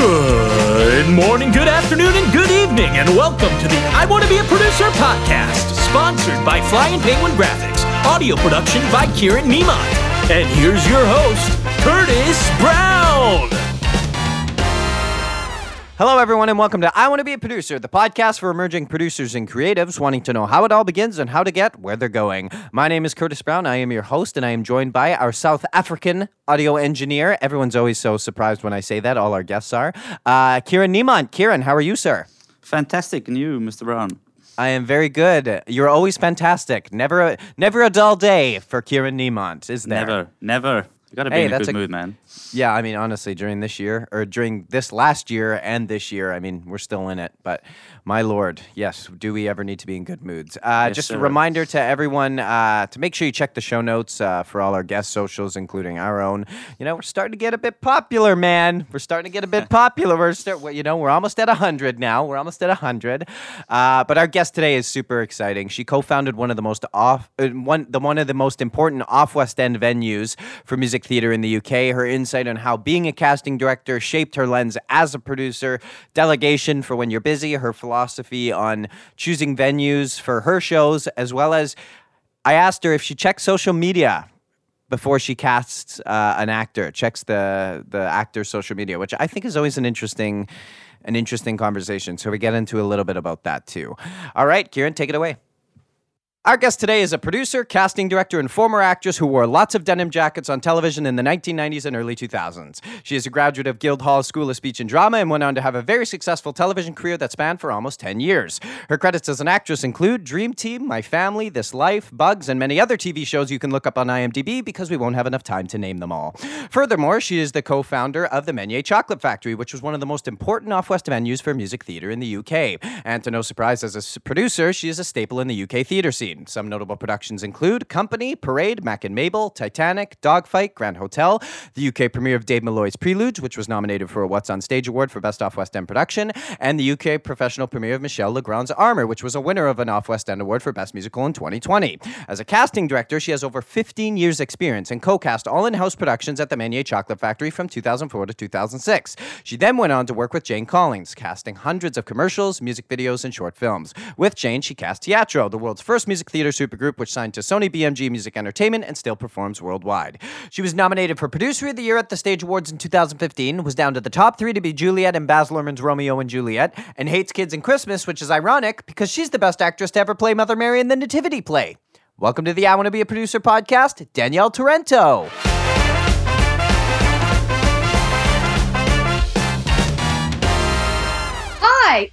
Good morning, good afternoon, and good evening, and welcome to the I Want to Be a Producer podcast, sponsored by Flying Penguin Graphics, audio production by Kieran Niemont. And here's your host, Curtis Brown. Hello, everyone, and welcome to I Want to Be a Producer, the podcast for emerging producers and creatives wanting to know how it all begins and how to get where they're going. My name is Curtis Brown. I am your host, and I am joined by our South African audio engineer. Everyone's always so surprised when I say that. All our guests are. Uh, Kieran Niemont. Kieran, how are you, sir? Fantastic. And you, Mr. Brown? I am very good. You're always fantastic. Never a, never a dull day for Kieran Niemont, is there? Never, never. You gotta be Hey, in a good a- mood, man. Yeah, I mean, honestly, during this year or during this last year and this year, I mean, we're still in it. But my lord, yes, do we ever need to be in good moods? Uh, Yes, just a reminder to everyone uh, to make sure you check the show notes uh, for all our guest socials, including our own. You know, we're starting to get a bit popular, man. We're starting to get a bit popular. We're start, you know, we're almost at hundred now. We're almost at hundred. Uh, but our guest today is super exciting. She co-founded one of the most off, uh, one the one of the most important off West End venues for music theater in the UK. Her insight on how being a casting director shaped her lens as a producer, delegation for when you're busy, her philosophy on choosing venues for her shows, as well as I asked her if she checks social media before she casts uh, an actor, checks the the actor's social media, which I think is always an interesting an interesting conversation. So we get into a little bit about that too. All right, Kieran, take it away. Our guest today is a producer, casting director, and former actress who wore lots of denim jackets on television in the 1990s and early 2000s. She is a graduate of Guildhall School of Speech and Drama and went on to have a very successful television career that spanned for almost 10 years. Her credits as an actress include Dream Team, My Family, This Life, Bugs, and many other TV shows you can look up on IMDb because we won't have enough time to name them all. Furthermore, she is the co founder of the Menier Chocolate Factory, which was one of the most important off West venues for music theater in the UK. And to no surprise, as a producer, she is a staple in the UK theater scene. Some notable productions include Company, Parade, Mack and Mabel, Titanic, Dogfight, Grand Hotel, the UK premiere of Dave Malloy's Preludes, which was nominated for a What's on Stage Award for Best Off West End Production, and the UK professional premiere of Michel Legrand's Amour, which was a winner of an Off West End Award for Best Musical in 2020. As a casting director, she has over 15 years' experience and co-cast all in-house productions at the Menier Chocolate Factory from 2004 to 2006. She then went on to work with Jane Collins, casting hundreds of commercials, music videos, and short films. With Jane, she cast Teatro, the world's first music theater supergroup, which signed to Sony BMG Music Entertainment and still performs worldwide. She was nominated for Producer of the Year at the Stage Awards in 2015, was down to the top three to be Juliet and Baz Luhrmann's Romeo and Juliet, and hates Kids and Christmas, which is ironic because she's the best actress to ever play Mother Mary in the Nativity play. Welcome to the I Want to Be a Producer podcast, Danielle Tarento.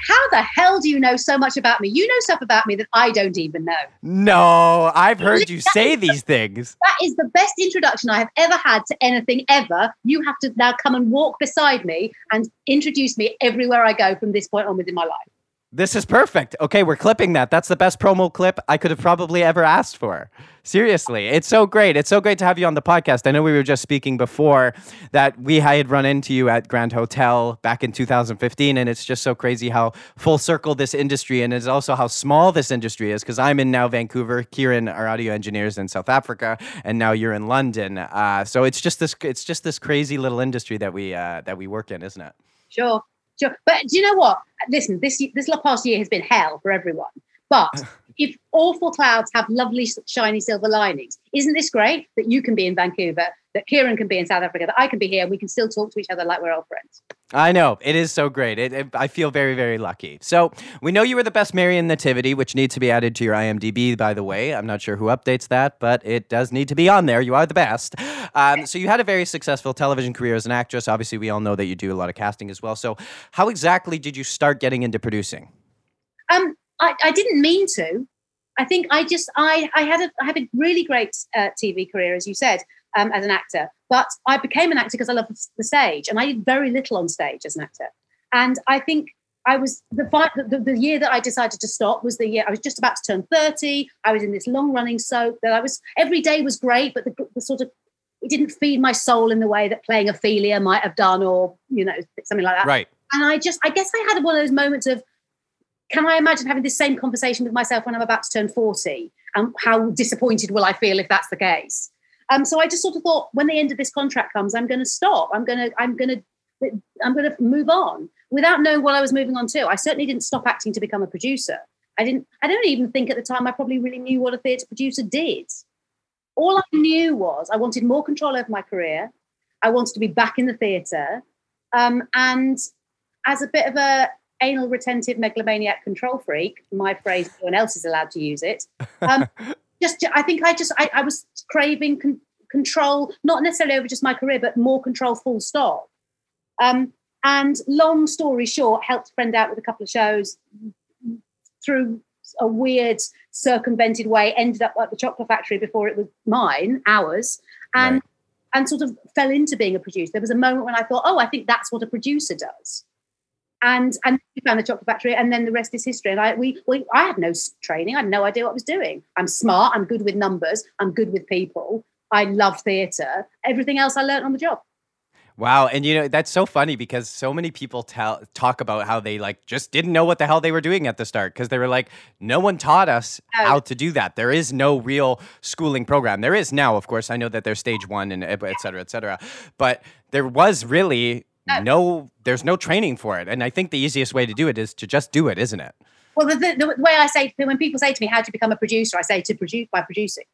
How the hell do you know so much about me? You know stuff about me that I don't even know. No, I've heard you say these things. That is the best introduction I have ever had to anything ever. You have to now come and walk beside me and introduce me everywhere I go from this point onwards in my life. This is perfect. Okay, we're clipping that. That's the best promo clip I could have probably ever asked for. Seriously, it's so great. It's so great to have you on the podcast. I know we were just speaking before that we had run into you at Grand Hotel back in 2015, and it's just so crazy how full circle this industry and it's also how small this industry is. Because I'm in now Vancouver, Kieran, our audio engineers in South Africa, and now you're in London. Uh, so it's just this it's just this crazy little industry that we uh, that we work in, isn't it? Sure, sure. But do you know what? Listen, this this past year has been hell for everyone. But if awful clouds have lovely shiny silver linings, isn't this great that you can be in Vancouver, that Kieran can be in South Africa, that I can be here, and we can still talk to each other like we're old friends? I know it is so great. It, it- I feel very, very lucky. So we know you were the best Mary in Nativity, which needs to be added to your IMDb, by the way. I'm not sure who updates that, but it does need to be on there. You are the best. Um, so you had a very successful television career as an actress. Obviously, we all know that you do a lot of casting as well. So how exactly did you start getting into producing? Um, I, I didn't mean to. I think I just I I had a I had a really great uh, TV career, as you said, um, as an actor. But I became an actor because I love the stage, and I did very little on stage as an actor. And I think I was the, the the year that I decided to stop was the year I was just about to turn thirty. I was in this long running soap that I was every day was great, but the, the sort of it didn't feed my soul in the way that playing Ophelia might have done, or you know something like that. Right. And I just I guess I had one of those moments of can I imagine having this same conversation with myself when I'm about to turn 40? And how disappointed will I feel if that's the case? Um, so I just sort of thought when the end of this contract comes, I'm going to stop. I'm going to, I'm going to, I'm going to move on without knowing what I was moving on to. I certainly didn't stop acting to become a producer. I didn't. I don't even think at the time I probably really knew what a theatre producer did. All I knew was I wanted more control over my career. I wanted to be back in the theatre, um, and as a bit of a anal retentive megalomaniac control freak, my phrase, no one else is allowed to use it. Um, just, I think I just, I, I was craving con- control, not necessarily over just my career, but more control, full stop. Um, and long story short, helped a friend out with a couple of shows through a weird circumvented way, ended up at the chocolate factory before it was mine, ours, and right. and sort of fell into being a producer. There was a moment when I thought, oh, I think that's what a producer does. And and we found the chocolate factory, and then the rest is history. And I we, we I had no training, I had no idea what I was doing. I'm smart, I'm good with numbers, I'm good with people. I love theatre. Everything else I learned on the job. Wow, and you know that's so funny because so many people tell talk about how they like just didn't know what the hell they were doing at the start because they were like, no one taught us oh. how to do that. There is no real schooling program. There is now, of course. I know that there's stage one and et cetera, et cetera, but there was really. No. There's no training for it, and I think the easiest way to do it is to just do it, isn't it? Well, the, the, the way I say when people say to me, "How do you become a producer?" I say to produce by producing.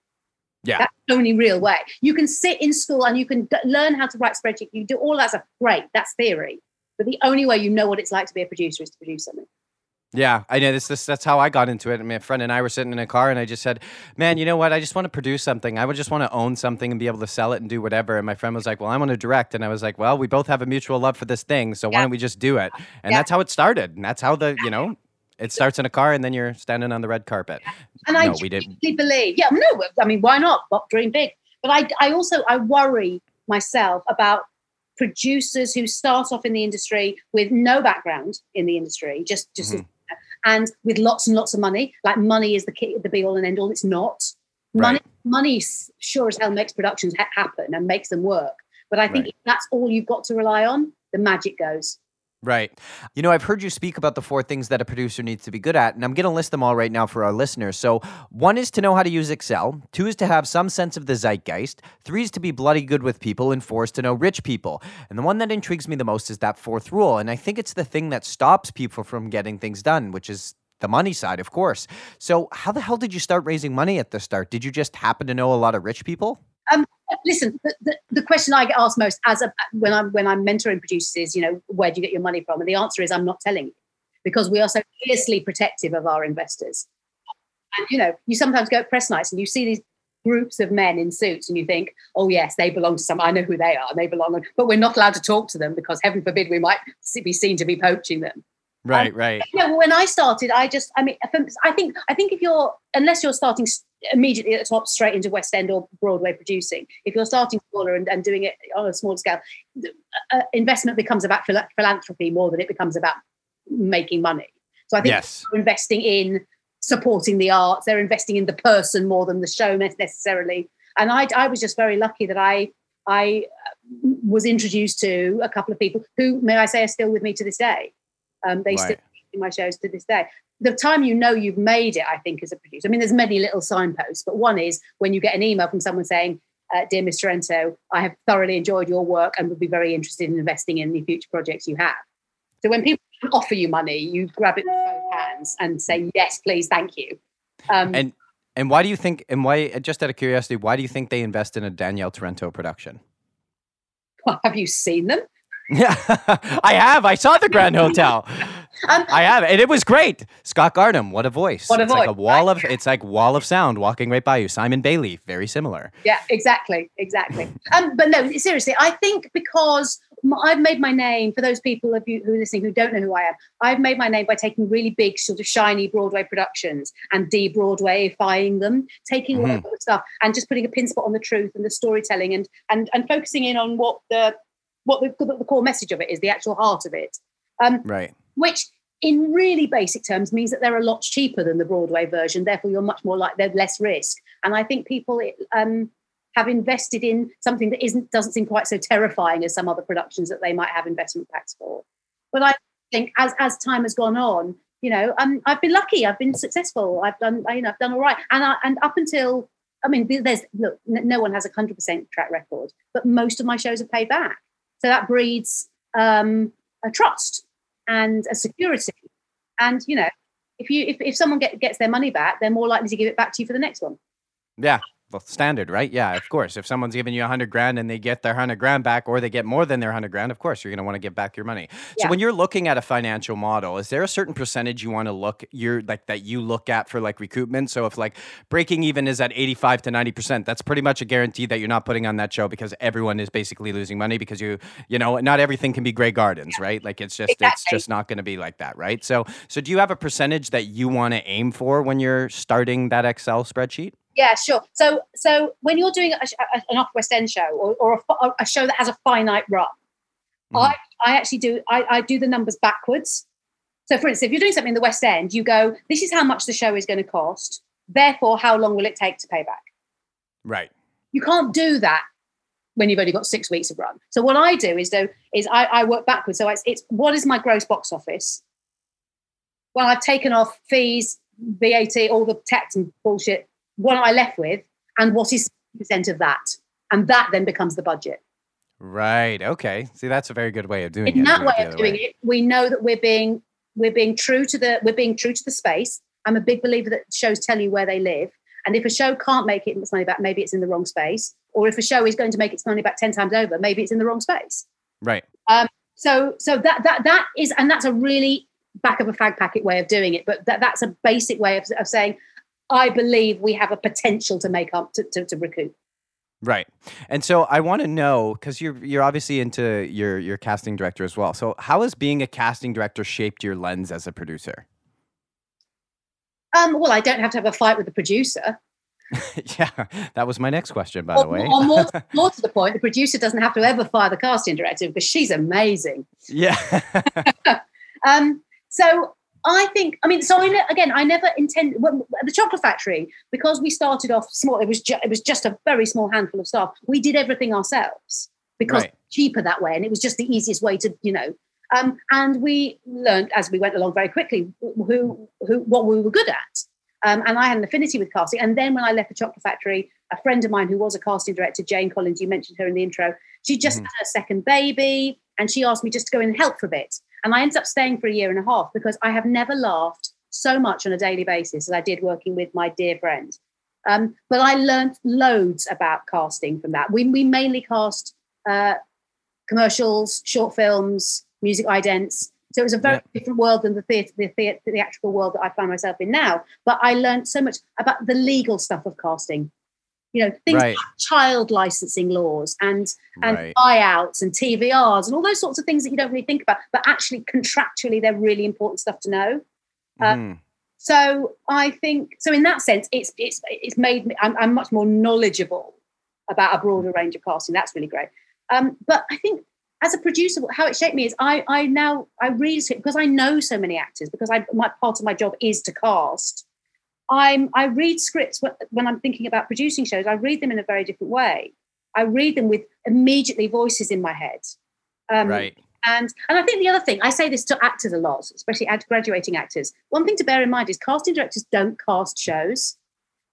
Yeah. That's the only real way. You can sit in school and you can d- learn how to write spreadsheet. You do all that's a, great. That's theory. But the only way you know what it's like to be a producer is to produce something. Yeah, I know this, this. That's how I got into it. I mean, a friend and I were sitting in a car, and I just said, "Man, you know what? I just want to produce something. I would just want to own something and be able to sell it and do whatever." And my friend was like, "Well, I want to direct," and I was like, "Well, we both have a mutual love for this thing, so yeah. why don't we just do it?" And yeah. that's how it started, and that's how the you know it starts in a car, and then you're standing on the red carpet. And no, I we didn't believe. Yeah, no, I mean, why not? Dream big. But I, I also I worry myself about producers who start off in the industry with no background in the industry, just just mm-hmm. And with lots and lots of money. Like money is the key, the be all and end all. It's not. Money, right. money sure as hell makes productions ha- happen and makes them work. But I think right. if that's all you've got to rely on, the magic goes. Right. You know, I've heard you speak about the four things that a producer needs to be good at, and I'm going to list them all right now for our listeners. So, one is to know how to use Excel, two is to have some sense of the zeitgeist, three is to be bloody good with people, and four is to know rich people. And the one that intrigues me the most is that fourth rule, and I think it's the thing that stops people from getting things done, which is the money side, of course. So, how the hell did you start raising money at the start? Did you just happen to know a lot of rich people? Um, listen, the, the, the, question I get asked most as a, when I'm when I'm mentoring producers is, you know, where do you get your money from? And the answer is, I'm not telling you, because we are so fiercely protective of our investors. And you know, you sometimes go at press nights and you see these groups of men in suits, and you think, oh yes, they belong to some. I know who they are, they belong, but we're not allowed to talk to them because heaven forbid we might be seen to be poaching them. Right, um, right. You know, when I started, I just, I mean, I think, I think if you're, unless you're starting immediately at the top, straight into West End or Broadway producing, if you're starting smaller and, and doing it on a small scale, uh, investment becomes about phil- philanthropy more than it becomes about making money. So I think yes. investing in supporting the arts, they're investing in the person more than the show necessarily. And I, I was just very lucky that I, I uh, was introduced to a couple of people who, may I say, are still with me to this day. Um, they right. still in my shows to this day. The time you know you've made it, I think, as a producer. I mean, there's many little signposts, but one is when you get an email from someone saying, uh, "Dear Mr. Ento, I have thoroughly enjoyed your work and would be very interested in investing in the future projects you have." So when people offer you money, you grab it with both hands and say, "Yes, please, thank you." Um, and and why do you think? And why? Just out of curiosity, why do you think they invest in a Danielle Tarento production? Well, have you seen them? Yeah, I have. I saw the Grand Hotel. Um, I have, and it was great. Scott Garnham, what a voice! What a it's voice! Like a wall of, it's like wall of sound walking right by you. Simon Bailey, very similar. Yeah, exactly, exactly. um, but no, seriously, I think because I've made my name for those people of you who are listening who don't know who I am. I've made my name by taking really big, sort of shiny Broadway productions and de-Broadwayifying them, taking mm-hmm. all that stuff and just putting a pin spot on the truth and the storytelling and and and focusing in on what the what the, the core message of it is, the actual heart of it. Um, right. Which, in really basic terms, means that they're a lot cheaper than the Broadway version. Therefore, you're much more like there's less risk. And I think people um, have invested in something that isn't doesn't seem quite so terrifying as some other productions that they might have investment packs for. But I think as as time has gone on, you know, um, I've been lucky. I've been successful. I've done, you know, I've done all right. And I, and up until, I mean, there's look, no one has a hundred percent track record, but most of my shows have paid back. So that breeds um, a trust and a security. And you know, if you if, if someone get, gets their money back, they're more likely to give it back to you for the next one. Yeah. Well, standard, right? Yeah, of course. If someone's giving you a hundred grand and they get their hundred grand back, or they get more than their hundred grand, of course you're going to want to give back your money. So when you're looking at a financial model, is there a certain percentage you want to look you're like that you look at for like recoupment? So if like breaking even is at eighty five to ninety percent, that's pretty much a guarantee that you're not putting on that show because everyone is basically losing money because you you know not everything can be Grey Gardens, right? Like it's just it's just not going to be like that, right? So so do you have a percentage that you want to aim for when you're starting that Excel spreadsheet? Yeah, sure. So, so when you're doing a, a, an off West End show or, or a, a show that has a finite run, Mhm. I, I actually do I, I do the numbers backwards. So, for instance, if you're doing something in the West End, you go, "This is how much the show is going to cost. Therefore, how long will it take to pay back?" Right. You can't do that when you've only got six weeks of run. So, what I do is do is I, I work backwards. So, it's, it's what is my gross box office? Well, I've taken off fees, VAT, all the tax and bullshit. What am I left with? And what is percent of that? And that then becomes the budget. Right. Okay. See, that's a very good way of doing it. In that way of doing it, we know that we're being we're being true to the we're being true to the space. I'm a big believer that shows tell you where they live. And if a show can't make it its money back, maybe it's in the wrong space. Or if a show is going to make its money back 10 times over, maybe it's in the wrong space. Right. Um, so so that that that is and that's a really back of a fag packet way of doing it. But that, that's a basic way of, of saying, I believe we have a potential to make up to, to, to recoup. Right. And so I want to know because you're you're obviously into your your casting director as well. So how has being a casting director shaped your lens as a producer? Um, well, I don't have to have a fight with the producer. yeah, that was my next question, by Or, the way. or more, more to the point, the producer doesn't have to ever fire the casting director because she's amazing. yeah. Um, so I think, I mean, so I ne- again, I never intended the chocolate factory because we started off small. It was ju- it was just a very small handful of staff. We did everything ourselves because Right. cheaper that way, and it was just the easiest way to, you know. Um, and we learned as we went along very quickly who who what we were good at. Um, and I had an affinity with casting. And then when I left the chocolate factory, a friend of mine who was a casting director, Jane Collins, you mentioned her in the intro, she just Mhm. had her second baby, and she asked me just to go in and help for a bit. And I ended up staying for a year and a half because I have never laughed so much on a daily basis as I did working with my dear friend. Um, but I learned loads about casting from that. We, we mainly cast uh, commercials, short films, music idents. So it was a very different world than the, theatre, the theatrical world that I find myself in now. But I learned so much about the legal stuff of casting. You know, things Right. like child licensing laws and and right. buyouts and TVRs and all those sorts of things that you don't really think about, but actually contractually they're really important stuff to know. uh, Mhm. So I think so in that sense, it's it's it's made me I'm, I'm much more knowledgeable about a broader range of casting. That's really great. Um, but I think as a producer, how it shaped me is I I now I read it because I know so many actors because I my part of my job is to cast. I'm I read scripts when, I'm thinking about producing shows. I read them in a very different way. I read them with immediately voices in my head. Um, right. and and I think the other thing I say this to actors a lot, especially ad- graduating actors. One thing to bear in mind is casting directors don't cast shows.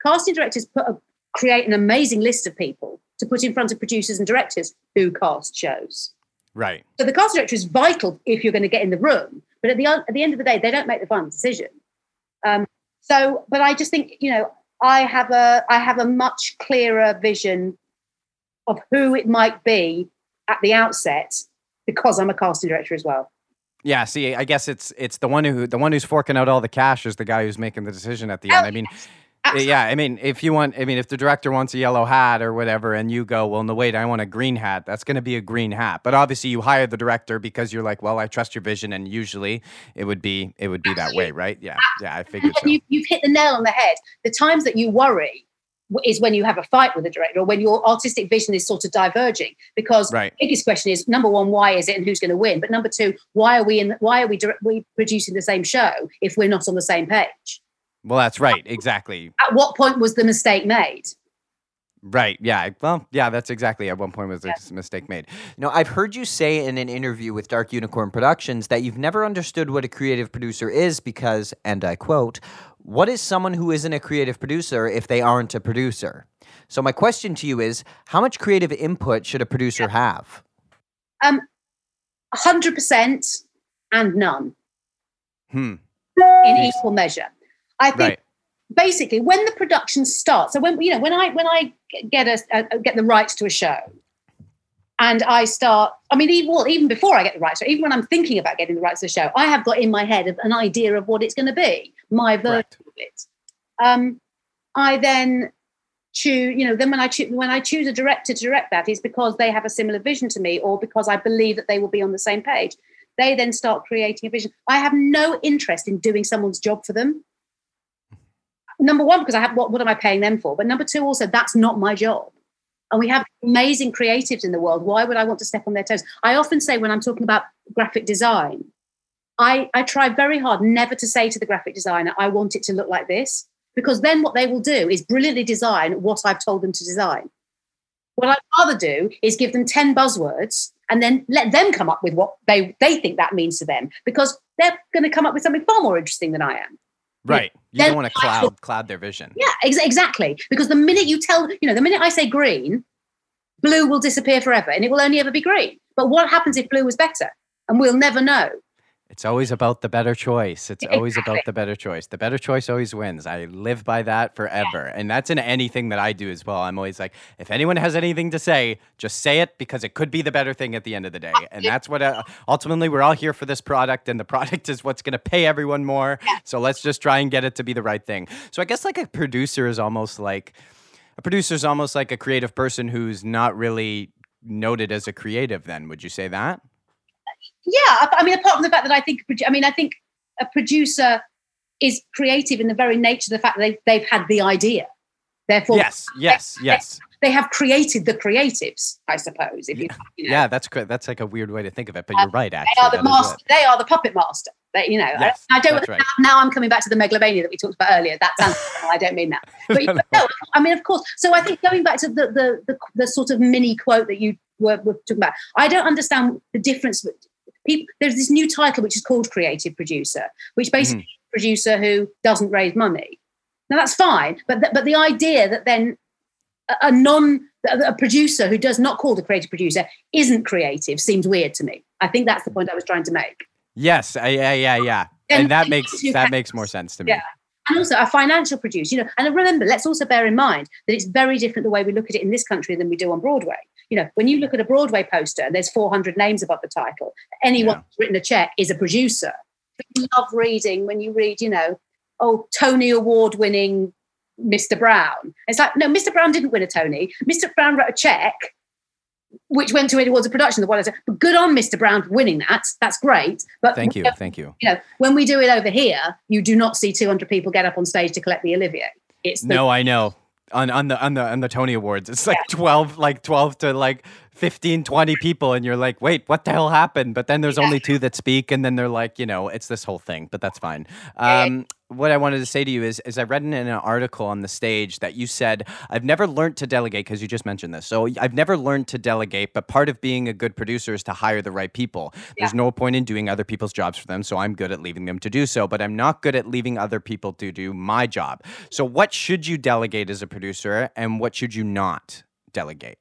Casting directors put a, create an amazing list of people to put in front of producers and directors who cast shows. Right. So the casting director is vital if you're going to get in the room, but at the at the end of the day, they don't make the final decision. Um, so, but I just think you know I have a I have a much clearer vision of who it might be at the outset because I'm a casting director as well. Yeah. See, I guess it's it's the one who the one who's forking out all the cash is the guy who's making the decision at the end. Oh, I mean, Absolutely. Eh, yeah. I mean, if you want, I mean, if the director wants a yellow hat or whatever, and you go, well, no, wait, I want a green hat. That's going to be a green hat. But obviously, you hire the director because you're like, well, I trust your vision, and usually it would be it would be that way, right? Yeah. Yeah. I figured so. you, you've hit the nail on the head. The times that you worry is when you have a fight with the director or when your artistic vision is sort of diverging. Because Right. the biggest question is number one, why is it and who's going to win? But number two, why are we in? Why are we, we producing the same show if we're not on the same page? Well, that's right. Exactly. At what point was the mistake made? Right. Yeah. Well, yeah, that's exactly at one point was a s- mistake made. You know, I've heard you say in an interview with Dark Unicorn Productions that you've never understood what a creative producer is because, and I quote, what is someone who isn't a creative producer if they aren't a producer? So, my question to you is how much creative input should a producer have? Um, 100% and none Hmm. in equal measure. I think Right. basically when the production starts so when you know when i when i get a, a get the rights to a show and i start i mean even, well, even before i get the rights even when i'm thinking about getting the rights to the show i have got in my head an idea of what it's going to be my version Correct. of it um, i then choose you know then when i choose when i choose a director to direct that is because they have a similar vision to me or because i believe that they will be on the same page they then start creating a vision i have no interest in doing someone's job for them number one because i have what, what am i paying them for? But number two also that's not my job. And we have amazing creatives in the world. Why would i want to step on their toes? I often say when i'm talking about graphic design i i try very hard never to say to the graphic designer i want it to look like this because then what they will do is brilliantly design what i've told them to design. What i'd rather do is give them 10 buzzwords and then let them come up with what they they think that means to them because they're going to come up with something far more interesting than i am Right. You don't want to cloud cloud their vision. yeah, ex- exactly. Because the minute you tell, you know, the minute I say green, blue will disappear forever and it will only ever be green. But what happens if blue was better? And we'll never know. It's always about the better choice. It's always Exactly. about the better choice. The better choice always wins. I live by that forever. And that's in anything that I do as well. I'm always like, if anyone has anything to say, just say it because it could be the better thing at the end of the day. And that's what uh, ultimately we're all here for this product, and the product is what's going to pay everyone more. So let's just try and get it to be the right thing. So I guess like a producer is almost like a producer is almost like a creative person who's not really noted as a creative, then. Would you say that? Yeah, I mean, apart from the fact that I think, I mean, I think a producer is creative in the very nature of the fact that they've, they've had the idea. Therefore, Yes, yes, yes. they have created the creatives, I suppose. If you, you know. Yeah, that's good. That's like a weird way to think of it, but you're uh, right. Actually, they are the master. They are the puppet master. They, you know, I- Yes, I, don't. right. Now, now I'm coming back to the megalomania that we talked about earlier. That sounds. I don't mean that. But you- no, I mean, of course. So I think going back to the the the, the sort of mini quote that you were, were talking about, I don't understand the difference. People, there's this new title which is called creative producer, which basically mm-hmm. a producer who doesn't raise money. Now that's fine, but th- but the idea that then a, a non a producer who does not call the creative producer isn't creative seems weird to me. I think that's the point I was trying to make. Yes, I, yeah, yeah, yeah. Then And that makes that makes more sense to me. Yeah. And also a financial producer, you know, and remember, let's also bear in mind that it's very different the way we look at it in this country than we do on Broadway. You know, when you look at a Broadway poster and there's 400 names above the title, anyone Yeah. who's written a check is a producer. Love reading when you read, you know, oh, Tony Award winning Mr. Brown. It's like, no, Mr. Brown didn't win a Tony. Mr. Brown wrote a check which went to towards a production The what I said. But good on Mr. Brown for winning that. That's great. But Thank you, thank you. you know, when we do it over here, you do not see 200 people get up on stage to collect the Olivier. It's the, No, I know. On on the on the on the Tony Awards, it's like twelve, like twelve to like 15, 20 people, and you're like, wait, what the hell happened? But then there's only two that speak, and then they're like, you know, it's this whole thing. But that's fine. Yeah. Um, what I wanted to say to you is, is I read in an article on the stage that you said, I've never learned to delegate because you just mentioned this. So I've never learned to delegate, but part of being a good producer is to hire the right people. There's no point in doing other people's jobs for them. So I'm good at leaving them to do so, but I'm not good at leaving other people to do my job. So what should you delegate as a producer and what should you not delegate?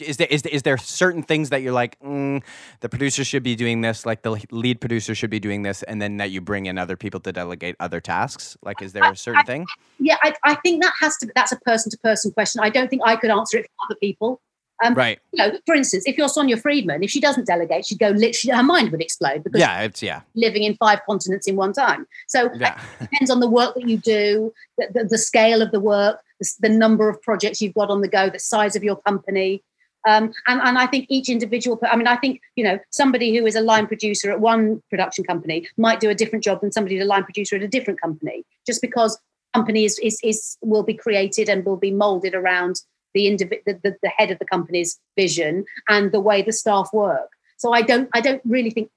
Is there, is there is there certain things that you're like mm, the producer should be doing this like the lead producer should be doing this and then that you bring in other people to delegate other tasks like is there a certain thing yeah, I, I think that has to be, that's a person to person question. I don't think I could answer it for other people. Um, right You know, for instance, if you're Sonia Friedman, if she doesn't delegate, she'd go literally, her mind would explode because yeah it's yeah living in five continents in one time. So yeah it depends on the work that you do, the, the, the scale of the work, the, the number of projects you've got on the go, the size of your company. Um, and, and I think each individual, I mean, I think, you know, somebody who is a line producer at one production company might do a different job than somebody who's a line producer at a different company, just because company is, is, is will be created and will be molded around the, indiv- the, the, the head of the company's vision and the way the staff work. So I don't, I don't really think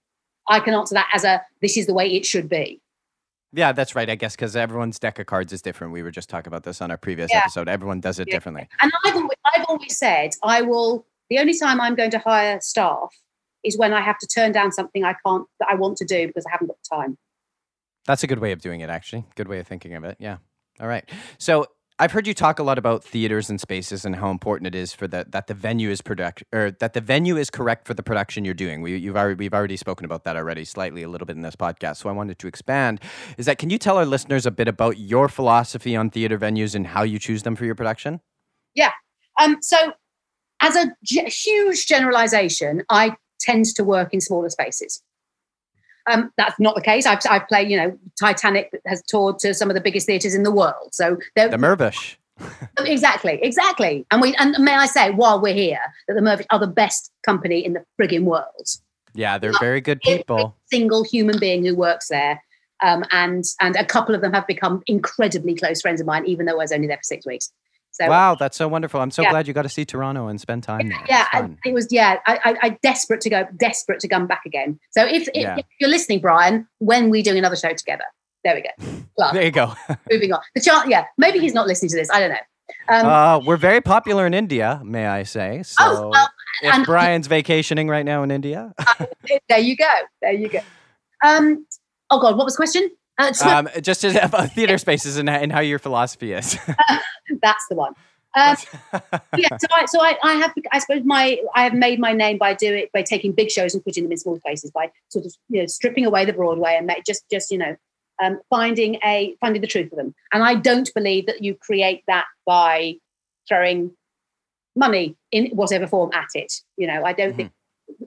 I can answer that as a, this is the way it should be. yeah that's right i guess because everyone's deck of cards is different we were just talking about this on our previous Yeah. episode everyone does it Yeah. differently And I've I've always said I will. The only time I'm going to hire staff is when I have to turn down something I can't that I want to do because I haven't got the time. That's a good way of doing it, actually. Good way of thinking of it. Yeah. All right. So I've heard you talk a lot about theaters and spaces and how important it is for the that the venue is product or that the venue is correct for the production you're doing. We, you've already we've already spoken about that already slightly a little bit in this podcast. So I wanted to expand. Is that can you tell our listeners a bit about your philosophy on theater venues and how you choose them for your production? Yeah. Um, so, as a g- huge generalization, I tend to work in smaller spaces. Um, that's not the case. I've, I've played, you know, Titanic has toured to some of the biggest theatres in the world. So, The Mirvish. exactly, exactly. And we, and may I say, while we're here, that the Mirvish are the best company in the frigging world. Yeah, they're very good people. Every single human being who works there. Um, and and a couple of them have become incredibly close friends of mine, even though I was only there for six weeks. So Wow, that's so wonderful. I'm so Yeah. glad you got to see Toronto and spend time there. yeah, I, it was. Yeah, I, I, I desperate to go, desperate to come back again. So if, if, Yeah. if you're listening, Brian, when we doing another show together, there we go. Plug. there you go. Moving on. The chart. yeah, maybe he's not listening to this. I don't know. Um, Uh, we're very popular in India, may I say. So oh, well, if Brian's vacationing right now in India, there you go. There you go. Um, oh God, what was the question? Uh, so- um, just about theater spaces and, and how your philosophy is. that's the one. Um, yeah, so I, so I, I have, I suppose my, I have made my name by doing by taking big shows and putting them in small spaces by sort of you know stripping away the Broadway and make, just just you know um, finding a finding the truth of them. And I don't believe that you create that by throwing money in whatever form at it. You know, I don't think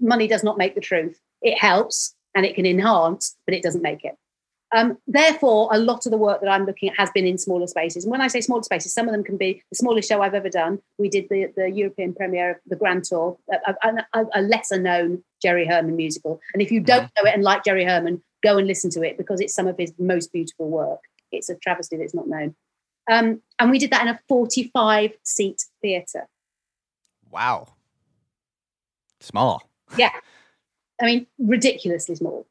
money does not make the truth. It helps and it can enhance, but it doesn't make it. Um, therefore, a lot of the work that I'm looking at has been in smaller spaces. And when I say smaller spaces, some of them can be the smallest show I've ever done. We did the, the European premiere of the Grand Tour, a, a, a lesser known Jerry Herman musical. And if you don't know it and like Jerry Herman, go and listen to it because it's some of his most beautiful work. It's a travesty that's not known. Um, and we did that in a 45 seat theatre. wow. Small. Yeah. I mean, ridiculously small.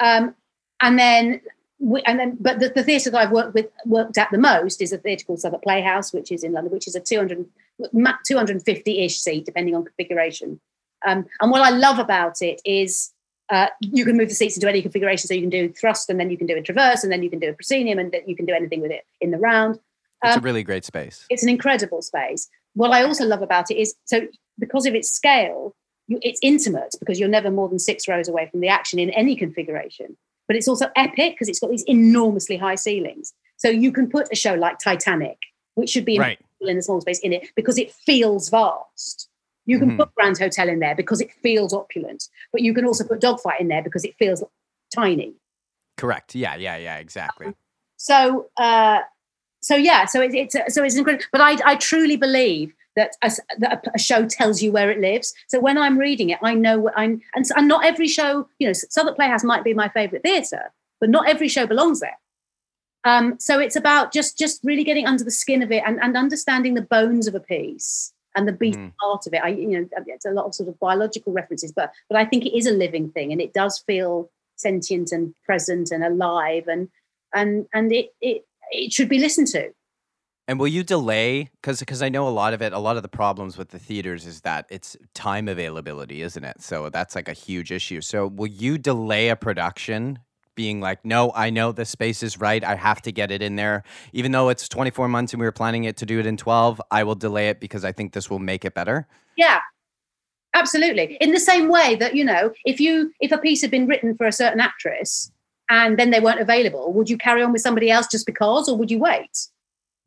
Um, and then, we, and then, but the, the theatre that I've worked with, worked at the most is a theatre called Southwark Playhouse, which is in London, which is a 200, 250-ish seat, depending on configuration. Um, and what I love about it is uh, you can move the seats into any configuration. So you can do thrust, and then you can do a traverse, and then you can do a proscenium, and you can do anything with it in the round. It's a Um, really great space. it's an incredible space. What I also love about it is so because of its scale, you, it's intimate because you're never more than six rows away from the action in any configuration. But it's also epic because it's got these enormously high ceilings. So you can put a show like Titanic, which should be Right. in a small space, in it because it feels vast. You can Mhm. put Grand Hotel in there because it feels opulent, but you can also put Dogfight in there because it feels tiny. Correct. Yeah, yeah, yeah, exactly. so uh so yeah so it, it's so it's incredible but i i truly believe that a, that a- show tells you where it lives so when i'm reading it i know what i'm and, and not every show you know Southwark playhouse might be my favorite theatre but not every show belongs there um so it's about just just really getting under the skin of it and, and understanding the bones of a piece and the beating Mhm. part of it i you know it's a lot of sort of biological references but but i think it is a living thing and it does feel sentient and present and alive and and and it it it should be listened to. And will you delay? Because because I know a lot of it. A lot of the problems with the theaters is that it's time availability, isn't it? So that's like a huge issue. So will you delay a production? Being like, no, I know the space is right. I have to get it in there. Even though it's 24 months and we were planning it to do it in 12, I will delay it because I think this will make it better. Yeah, absolutely. In the same way that you know, if you if a piece had been written for a certain actress and then they weren't available, would you carry on with somebody else just because, or would you wait?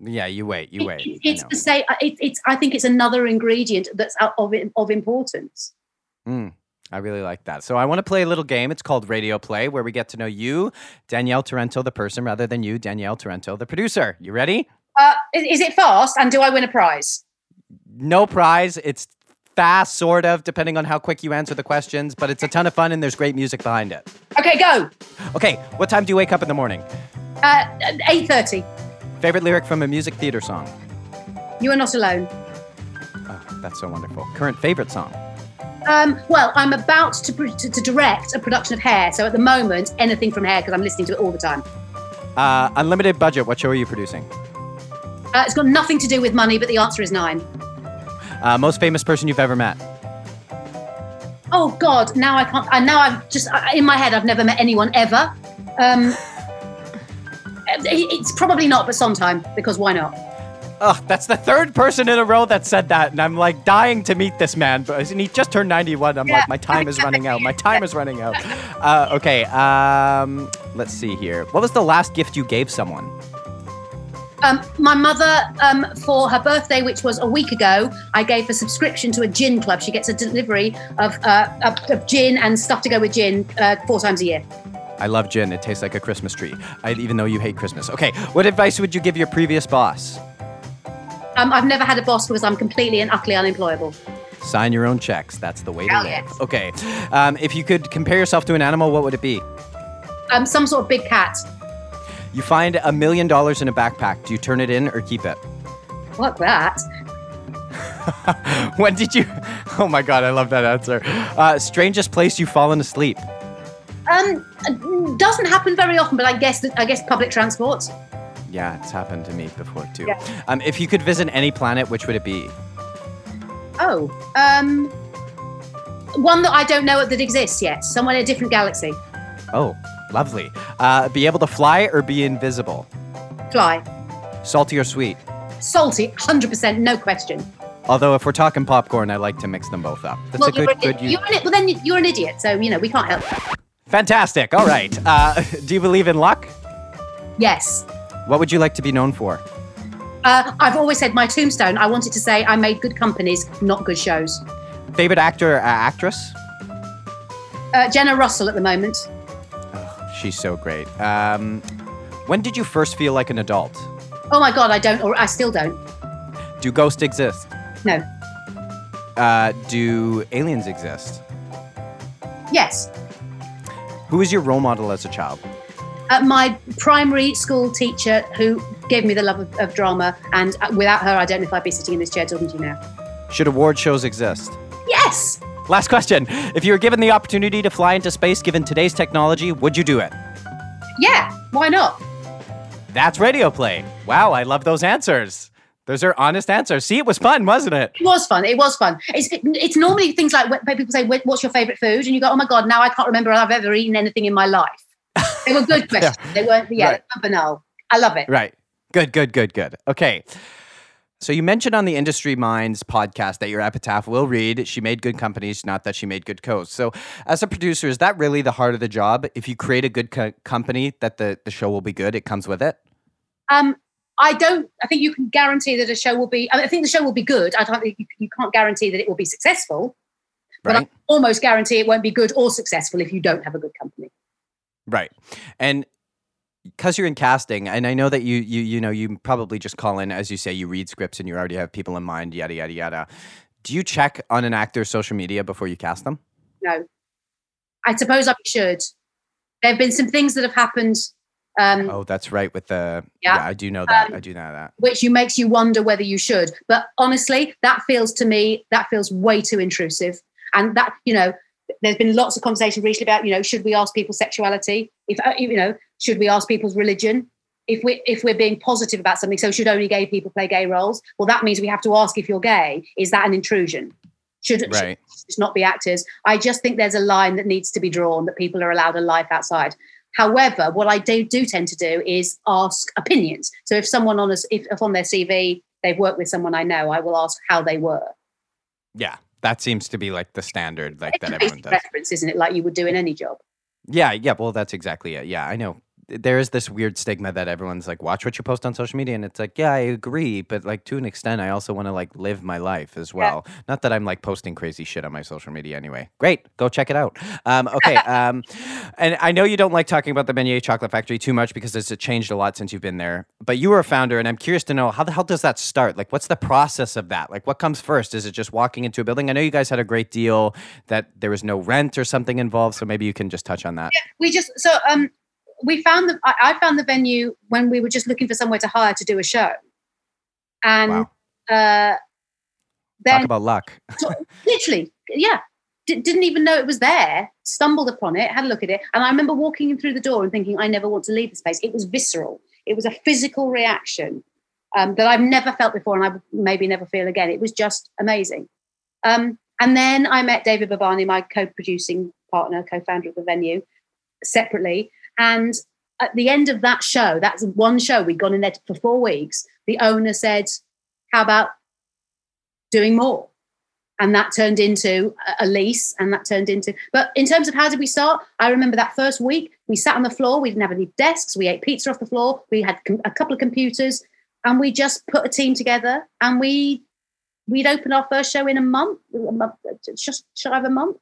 Yeah, you wait, you wait. it- it's the same. It, it's. I think it's another ingredient that's of of importance. Mm, I really like that. So I want to play a little game. It's called Radio Play, where we get to know you, Danielle Tarento, the person, rather than you, Danielle Tarento, the producer. You ready? Uh, is, is it fast? And do I win a prize? No prize. It's fast, sort of, depending on how quick you answer the questions, but it's a ton of fun and there's great music behind it. Okay, go. Okay, what time do you wake up in the morning? Uh, Eight thirty. Favorite lyric from a music theater song? You are not alone. Oh, that's so wonderful. Current favorite song? Um, well, I'm about to, pr- to to direct a production of Hair, so at the moment, anything from Hair because I'm listening to it all the time. Uh, unlimited budget. What show are you producing? Uh, it's got nothing to do with money, but the answer is nine. Uh, most famous person you've ever met? Oh God! Now I can't. I now I've just in my head. I've never met anyone ever. Um, it's probably not, but Sondheim because why not? Ugh, that's the third person in a row that said that, and I'm like dying to meet this man. But he just turned 91. I'm Yeah. like, my time is running out. My time is running out. Uh, okay, um, let's see here. What was the last gift you gave someone? Um, my mother, um, for her birthday, which was a week ago, I gave a subscription to a gin club. She gets a delivery of, uh, of, of gin and stuff to go with gin uh, four times a year. I love gin. It tastes like a Christmas tree. I, even though you hate Christmas. Okay, what advice would you give your previous boss? Um, I've never had a boss because I'm completely and utterly unemployable. Sign your own checks. That's the way to Hell live. yes. Okay, um, if you could compare yourself to an animal, what would it be? Um, some sort of big cat. You find a million dollars in a backpack. Do you turn it in or keep it? Fuck that. when did you? Oh my god, I love that answer. Uh, strangest place you've fallen asleep. Um, doesn't happen very often, but I guess I guess public transport. Yeah, it's happened to me before too. Yeah. Um, if you could visit any planet, which would it be? Oh, um, one that I don't know that exists yet. Somewhere in a different galaxy. Oh, lovely. Uh, be able to fly or be invisible? Fly. Salty or sweet? Salty, hundred percent, no question. Although if we're talking popcorn, I like to mix them both up. That's well, a good, you're, good. you're an, well, then you're an idiot, so you know we can't help. Fantastic. All right. Uh, do you believe in luck? Yes. What would you like to be known for? Uh, I've always said my tombstone. I wanted to say I made good companies, not good shows. Favorite actor or uh, actress? Uh, Jenna Russell at the moment. She's so great. Um, when did you first feel like an adult? Oh my god, I don't, or I still don't. Do ghosts exist? No. Uh, do aliens exist? Yes. Who is your role model as a child? Uh, my primary school teacher who gave me the love of, of drama, and uh, without her, I don't know if I'd be sitting in this chair talking to you now. Should award shows exist? Yes. Last question. If you were given the opportunity to fly into space given today's technology, would you do it? Yeah. Why not? That's radio play. Wow, I love those answers. Those are honest answers. See, it was fun, wasn't it? It was fun. It was fun. It's it's normally things like when people say, "What's your favorite food?" and you go, "Oh my god, now I can't remember I've ever eaten anything in my life." They were good questions. They weren't. Yeah, Right. banal. I love it. Right. Good, good, good, good. Okay. So you mentioned on the Industry Minds podcast that your epitaph will read, she made good companies, not that she made good coasts. So as a producer, is that really the heart of the job? If you create a good co- company, that the, the show will be good, it comes with it? Um, I don't. I think you can guarantee that a show will be. I, mean, I think the show will be good. I don't think you, you can't guarantee that it will be successful. But Right. I almost guarantee it won't be good or successful if you don't have a good company. Right. And because you're in casting, and I know that you you you know you probably just call in as you say you read scripts and you already have people in mind, yada yada yada. Do you check on an actor's social media before you cast them? No, I suppose I should. There have been some things that have happened, um, Oh, that's right. With the Yeah. yeah, I do know that. Um, I do know that. which you makes you wonder whether you should. But honestly, that feels to me that feels way too intrusive. And that you know, there's been lots of conversation recently about you know, should we ask people's sexuality? If uh, you know, should we ask people's religion? If we if we're being positive about something, so should only gay people play gay roles? Well, that means we have to ask if you're gay. Is that an intrusion? Should, should Right. just not be actors? I just think there's a line that needs to be drawn that people are allowed a life outside. However, what I do do tend to do is ask opinions. So if someone on us, if, if on their CV they've worked with someone I know, I will ask how they were. Yeah, that seems to be like the standard, like It's that everyone does. reference, isn't it? Like you would do in any job. Yeah, yeah. Well, that's exactly it. Yeah, I know. There is this weird stigma that everyone's like, watch what you post on social media, and it's like, yeah, I agree, but like to an extent, I also want to like live my life as well. Not that I'm like posting crazy shit on my social media anyway. Great, go check it out. Um, okay, um, and I know you don't like talking about the Menier Chocolate Factory too much because it's changed a lot since you've been there. But you were a founder, and I'm curious to know how the hell does that start? Like, what's the process of that? Like, what comes first? Is it just walking into a building? I know you guys had a great deal that there was no rent or something involved, so maybe you can just touch on that. We just so um we found the I, I found the venue when we were just looking for somewhere to hire to do a show, and Wow. uh, Talk then about luck. So, literally, yeah. D- didn't even know it was there. Stumbled upon it, had a look at it, and I remember walking in through the door and thinking, "I never want to leave this place." It was visceral. It was a physical reaction um, that I've never felt before, and I would maybe never feel again. It was just amazing. Um, and then I met David Babani, my co-producing partner, co-founder of the venue, separately. And at the end of that show, that's one show, we'd gone in there for four weeks. The owner said, how about doing more? And that turned into a- lease, and that turned into. But in terms of how did we start, I remember that first week we sat on the floor. We didn't have any desks. We ate pizza off the floor. We had a couple of computers, and we just put a team together. And we we'd open our first show in a month, a month just shy of a month,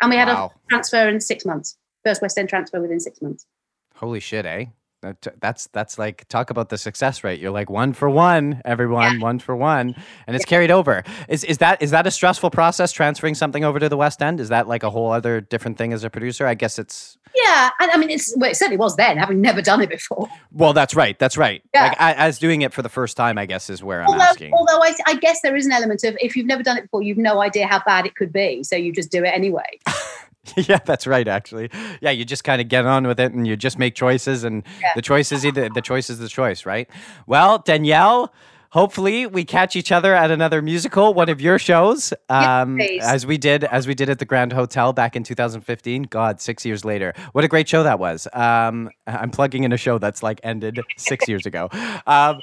and we had Wow. a transfer in six months. First West End transfer within six months. Holy shit, eh? That's that's like talk about the success rate. You're like one for one, everyone, one for one, and it's carried over. Is is that is that a stressful process transferring something over to the West End? Is that like a whole other different thing as a producer? I guess it's Yeah, and I mean, it's well, it certainly was then, having never done it before. well, that's right, that's right. Yeah. Like I, as doing it for the first time, I guess is where I'm although, asking. although I, I guess there is an element of if you've never done it before, you've no idea how bad it could be, so you just do it anyway. yeah, that's right. Actually, yeah, you just kind of get on with it, and you just make choices, and Yeah. the choice is either the choice is the choice, right? Well, Danielle. Hopefully, we catch each other at another musical, one of your shows, um, please. as we did, as we did at the Grand Hotel back in 2015. God, six years later, what a great show that was! Um, I'm plugging in a show that's like ended six years ago. Um,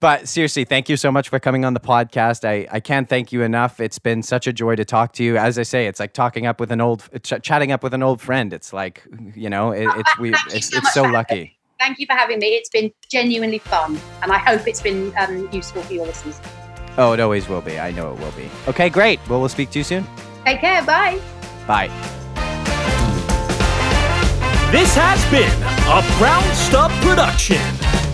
but seriously, thank you so much for coming on the podcast. I, I can't thank you enough. It's been such a joy to talk to you. As I say, it's like talking up with an old, ch- chatting up with an old friend. It's like, you know, it, it's we, it's, it's so lucky. Thank you for having me. It's been genuinely fun, and I hope it's been um, useful for your listeners. Oh, it always will be. I know it will be. Okay, great. Well, we'll speak to you soon. Take care. Bye. Bye. This has been a Brown Stuff production.